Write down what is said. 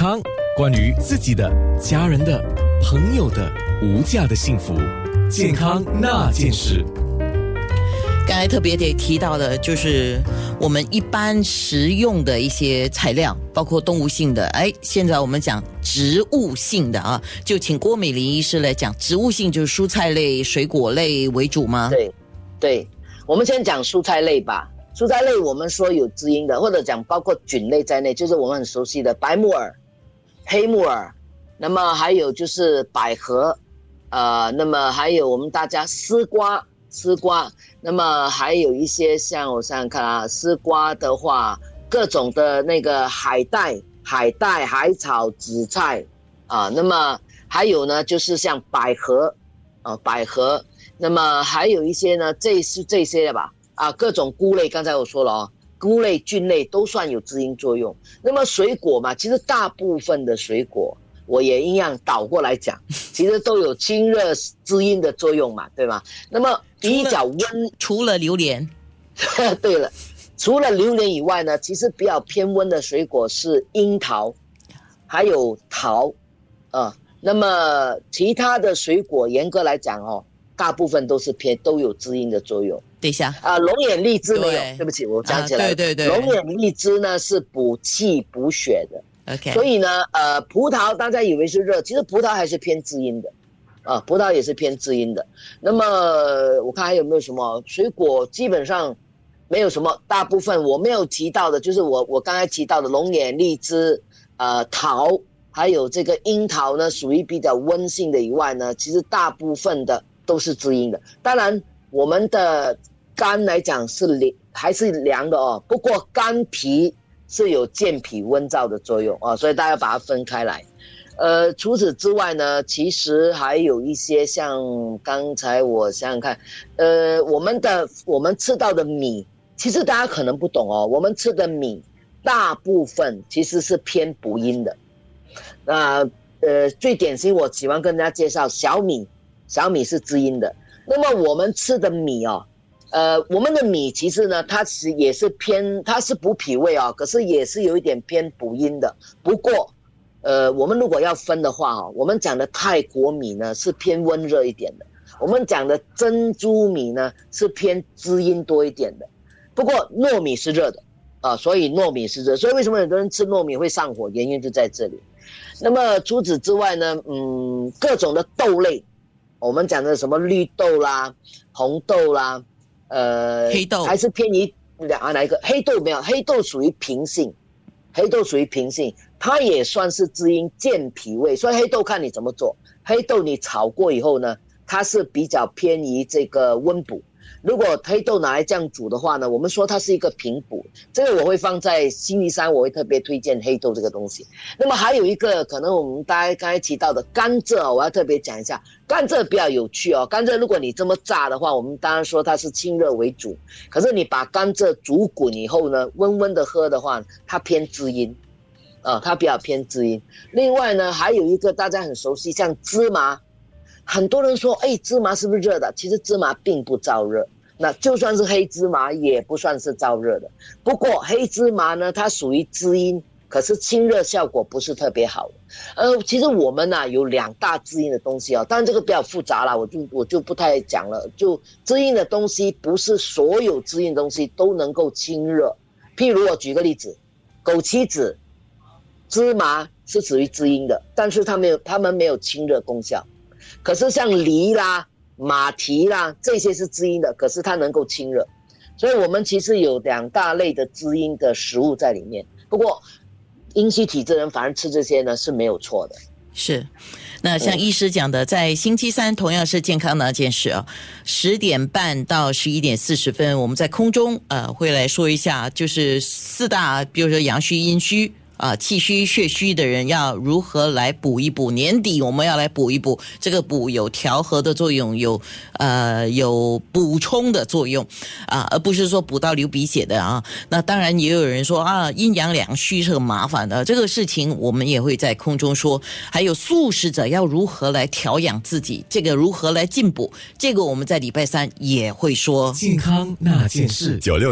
康，关于自己的、家人的、朋友的无价的幸福，健康那件事。刚才特别得提到的，就是我们一般食用的一些材料，包括动物性的。哎，现在我们讲植物性的啊，就请郭美玲医师来讲植物性，就是蔬菜类、水果类为主吗？对，对，我们先讲蔬菜类吧。蔬菜类我们说有滋阴的，或者讲包括菌类在内，就是我们很熟悉的白木耳、黑木耳，那么还有就是百合，呃，那么还有我们大家丝瓜。丝瓜，那么还有一些像我想想看啊，丝瓜的话，各种的那个海带、海带、海草、紫菜啊，那么还有呢，就是像百合啊，百合，那么还有一些呢，这是这些的吧啊，各种菇类，刚才我说了哦，菇类、菌类都算有滋阴作用。那么水果嘛，其实大部分的水果。我也一样倒过来讲，其实都有清热滋阴的作用嘛，对吗？那么比较温，除了榴莲，对了，除了榴莲以外呢，其实比较偏温的水果是樱桃，还有桃，啊，那么其他的水果严格来讲哦，大部分都是偏都有滋阴的作用。等一下啊，龙眼荔枝没有，对不起，我讲起来，对对对，龙眼荔枝呢是补气补血的。OK，所以呢，呃，葡萄大家以为是热，其实葡萄还是偏滋阴的，啊，葡萄也是偏滋阴的。那么我看还有没有什么水果，基本上没有什么，大部分我没有提到的，就是我我刚才提到的龙眼、荔枝、呃桃，还有这个樱桃呢，属于比较温性的以外呢，其实大部分的都是滋阴的。当然，我们的肝来讲是凉，还是凉的哦。不过肝脾。是有健脾温燥的作用哦，所以大家把它分开来。呃，除此之外呢，其实还有一些像刚才我想想看，呃，我们的我们吃到的米，其实大家可能不懂哦，我们吃的米大部分其实是偏补阴的。那呃，最典型我喜欢跟大家介绍小米，小米是滋阴的。那么我们吃的米哦。呃，我们的米其实呢，它其实也是偏，它是补脾胃啊，可是也是有一点偏补阴的。不过，呃，我们如果要分的话哈，我们讲的泰国米呢是偏温热一点的，我们讲的珍珠米呢是偏滋阴多一点的。不过糯米是热的啊，所以糯米是热，所以为什么很多人吃糯米会上火，原因就在这里。那么除此之外呢，嗯，各种的豆类，我们讲的什么绿豆啦、红豆啦。呃，黑豆还是偏于两啊哪一个？黑豆没有，黑豆属于平性，黑豆属于平性，它也算是滋阴健脾胃，所以黑豆看你怎么做。黑豆你炒过以后呢，它是比较偏于这个温补。如果黑豆拿来这样煮的话呢，我们说它是一个平补，这个我会放在星期三，我会特别推荐黑豆这个东西。那么还有一个可能，我们大家刚才提到的甘蔗，我要特别讲一下，甘蔗比较有趣哦。甘蔗如果你这么榨的话，我们当然说它是清热为主，可是你把甘蔗煮滚以后呢，温温的喝的话，它偏滋阴，啊，它比较偏滋阴。另外呢，还有一个大家很熟悉，像芝麻。很多人说，哎，芝麻是不是热的？其实芝麻并不燥热，那就算是黑芝麻也不算是燥热的。不过黑芝麻呢，它属于滋阴，可是清热效果不是特别好。呃，其实我们呢有两大滋阴的东西哦，当然这个比较复杂了，我就我就不太讲了。就滋阴的东西，不是所有滋阴东西都能够清热。譬如我举个例子，枸杞子、芝麻是属于滋阴的，但是它没有，它们没有清热功效。可是像梨啦、马蹄啦这些是滋阴的，可是它能够清热，所以我们其实有两大类的滋阴的食物在里面。不过阴虚体质人反而吃这些呢是没有错的。是，那像医师讲的，在星期三同样是健康那件事啊，十点半到十一点四十分，我们在空中呃会来说一下，就是四大，比如说阳虚、阴虚。啊，气虚血虚的人要如何来补一补？年底我们要来补一补，这个补有调和的作用，有呃有补充的作用啊，而不是说补到流鼻血的啊。那当然也有人说啊，阴阳两虚是很麻烦的，这个事情我们也会在空中说。还有素食者要如何来调养自己，这个如何来进补，这个我们在礼拜三也会说。健康那件事，九六。